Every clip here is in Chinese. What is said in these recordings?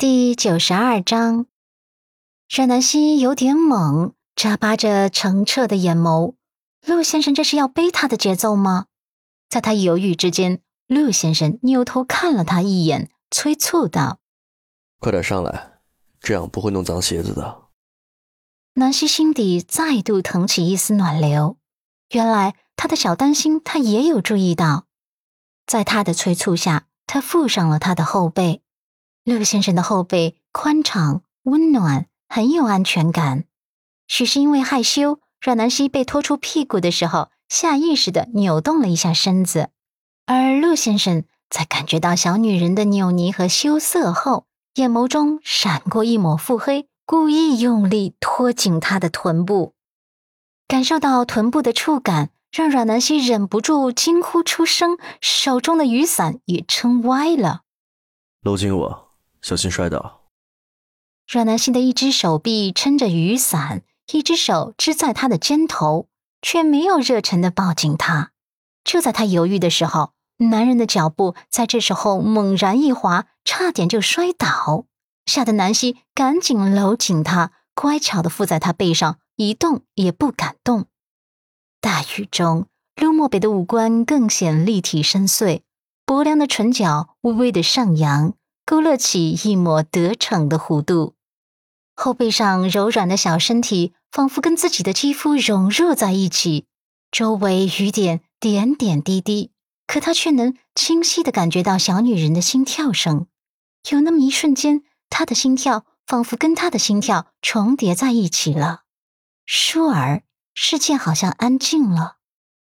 第九十二章，阮南希有点懵，眨巴着澄澈的眼眸。陆先生这是要背他的节奏吗？在他犹豫之间，陆先生扭头看了他一眼，催促道：“快点上来，这样不会弄脏鞋子的。”南希心底再度腾起一丝暖流。原来他的小担心，他也有注意到。在他的催促下，他附上了他的后背。陆先生的后背宽敞、温暖，很有安全感。许是因为害羞，阮南希被拖出屁股的时候，下意识的扭动了一下身子。而陆先生在感觉到小女人的扭捏和羞涩后，眼眸中闪过一抹腹黑，故意用力拖紧她的臀部。感受到臀部的触感，让阮南希忍不住惊呼出声，手中的雨伞也撑歪了。搂紧我。小心摔倒。阮南希的一只手臂撑着雨伞，一只手支在他的肩头，却没有热忱的抱紧他。就在他犹豫的时候，男人的脚步在这时候猛然一滑，差点就摔倒，吓得南希赶紧搂紧他，乖巧的附在他背上，一动也不敢动。大雨中，陆漠北的五官更显立体深邃，薄凉的唇角微微的上扬。勾勒起一抹得逞的弧度，后背上柔软的小身体仿佛跟自己的肌肤融入在一起，周围雨点点点滴滴，可他却能清晰的感觉到小女人的心跳声。有那么一瞬间，她的心跳仿佛跟他的心跳重叠在一起了。倏儿，世界好像安静了，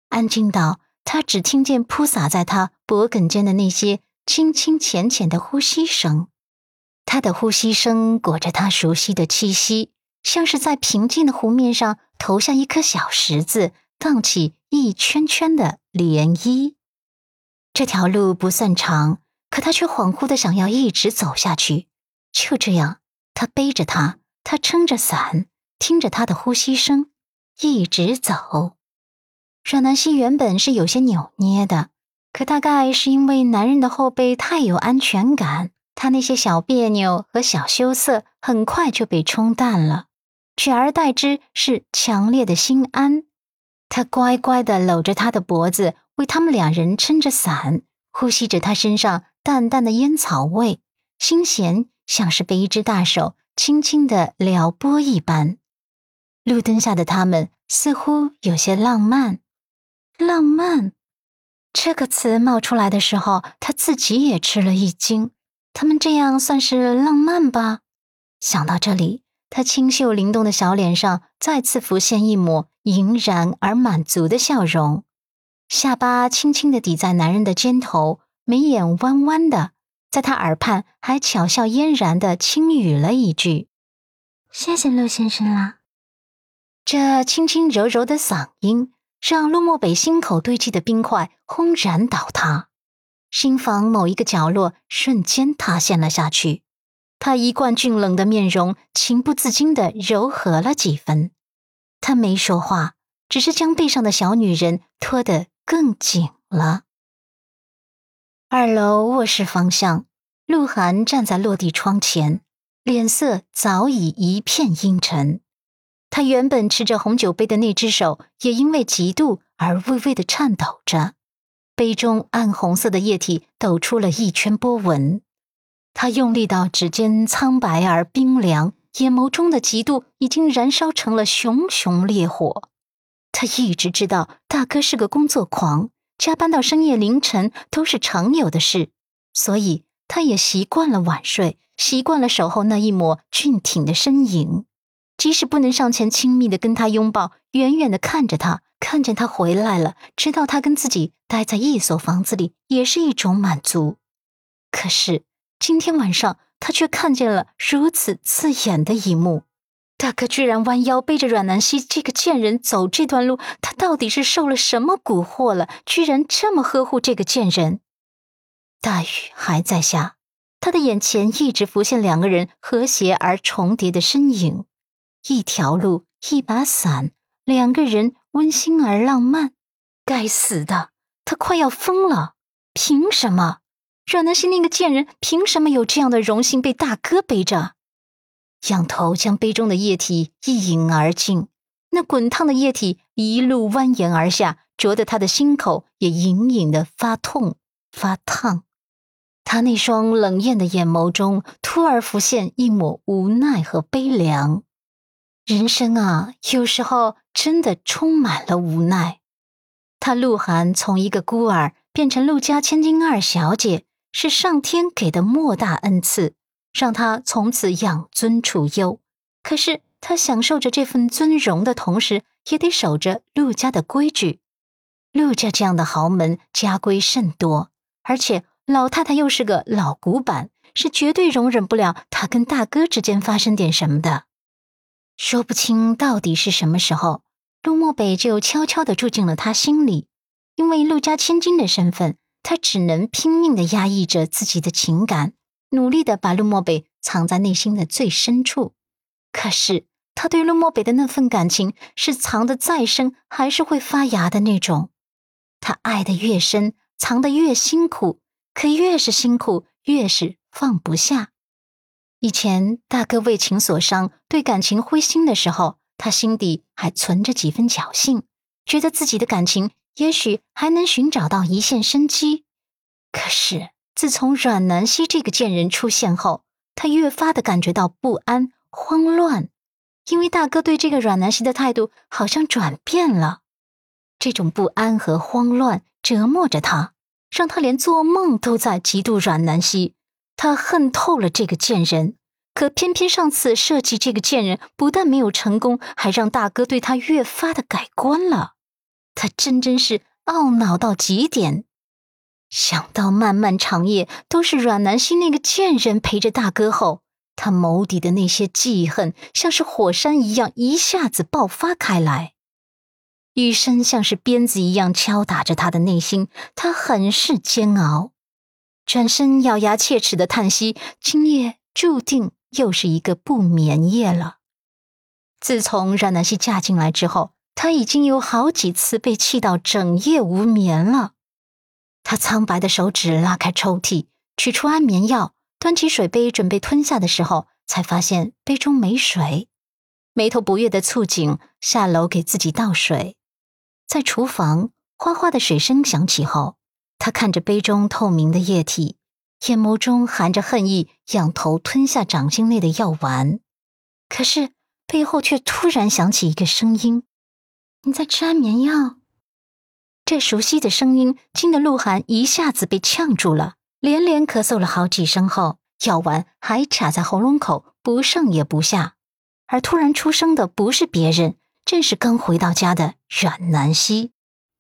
安静到他只听见铺洒在他脖颈间的那些。轻轻浅浅的呼吸声，他的呼吸声裹着他熟悉的气息，像是在平静的湖面上投下一颗小石子，荡起一圈圈的涟漪。这条路不算长，可他却恍惚的想要一直走下去。就这样，他背着他，他撑着伞，听着他的呼吸声，一直走。阮南希原本是有些扭捏的。可大概是因为男人的后背太有安全感，他那些小别扭和小羞涩很快就被冲淡了，取而代之是强烈的心安。他乖乖地搂着他的脖子，为他们两人撑着伞，呼吸着他身上淡淡的烟草味，心弦像是被一只大手轻轻地撩拨一般。路灯下的他们似乎有些浪漫，浪漫。这个词冒出来的时候，他自己也吃了一惊。他们这样算是浪漫吧？想到这里，他清秀灵动的小脸上再次浮现一抹盈然而满足的笑容，下巴轻轻的抵在男人的肩头，眉眼弯弯的，在他耳畔还巧笑嫣然的轻语了一句：“谢谢陆先生啦。”这轻轻柔柔的嗓音。让陆漠北心口堆积的冰块轰然倒塌，新房某一个角落瞬间塌陷了下去。他一贯俊冷的面容情不自禁的柔和了几分。他没说话，只是将背上的小女人拖得更紧了。二楼卧室方向，鹿晗站在落地窗前，脸色早已一片阴沉。他原本持着红酒杯的那只手，也因为嫉妒而微微的颤抖着，杯中暗红色的液体抖出了一圈波纹。他用力到指尖苍白而冰凉，眼眸中的嫉妒已经燃烧成了熊熊烈火。他一直知道大哥是个工作狂，加班到深夜凌晨都是常有的事，所以他也习惯了晚睡，习惯了守候那一抹俊挺的身影。即使不能上前亲密的跟他拥抱，远远的看着他，看见他回来了，知道他跟自己待在一所房子里，也是一种满足。可是今天晚上，他却看见了如此刺眼的一幕：大哥居然弯腰背着阮南希这个贱人走这段路，他到底是受了什么蛊惑了？居然这么呵护这个贱人。大雨还在下，他的眼前一直浮现两个人和谐而重叠的身影。一条路，一把伞，两个人温馨而浪漫。该死的，他快要疯了！凭什么？阮南希那个贱人凭什么有这样的荣幸被大哥背着？仰头将杯中的液体一饮而尽，那滚烫的液体一路蜿蜒而下，灼得他的心口也隐隐的发痛发烫。他那双冷艳的眼眸中突而浮现一抹无奈和悲凉。人生啊，有时候真的充满了无奈。他鹿晗从一个孤儿变成陆家千金二小姐，是上天给的莫大恩赐。让他从此养尊处优，可是他享受着这份尊荣的同时，也得守着陆家的规矩。陆家这样的豪门，家规甚多，而且老太太又是个老古板，是绝对容忍不了他跟大哥之间发生点什么的。说不清到底是什么时候，陆漠北就悄悄地住进了他心里。因为陆家千金的身份，他只能拼命地压抑着自己的情感。努力的把陆漠北藏在内心的最深处，可是他对陆漠北的那份感情是藏得再深还是会发芽的那种。他爱的越深，藏得越辛苦，可越是辛苦，越是放不下。以前大哥为情所伤，对感情灰心的时候，他心底还存着几分侥幸，觉得自己的感情也许还能寻找到一线生机。可是。自从阮南希这个贱人出现后，他越发的感觉到不安、慌乱，因为大哥对这个阮南希的态度好像转变了。这种不安和慌乱折磨着他，让他连做梦都在嫉妒阮南希。他恨透了这个贱人，可偏偏上次设计这个贱人不但没有成功，还让大哥对他越发的改观了。他真真是懊恼到极点。想到漫漫长夜都是阮南希那个贱人陪着大哥后，他眸底的那些记恨像是火山一样一下子爆发开来，雨声像是鞭子一样敲打着他的内心，他很是煎熬。转身咬牙切齿的叹息：今夜注定又是一个不眠夜了。自从阮南希嫁进来之后，他已经有好几次被气到整夜无眠了。他苍白的手指拉开抽屉，取出安眠药，端起水杯准备吞下的时候，才发现杯中没水，眉头不悦的蹙紧，下楼给自己倒水。在厨房，哗哗的水声响起后，他看着杯中透明的液体，眼眸中含着恨意，仰头吞下掌心内的药丸。可是背后却突然响起一个声音：“你在吃安眠药？”这熟悉的声音惊得鹿晗一下子被呛住了，连连咳嗽了好几声后，药丸还卡在喉咙口，不上也不下。而突然出声的不是别人，正是刚回到家的阮南希。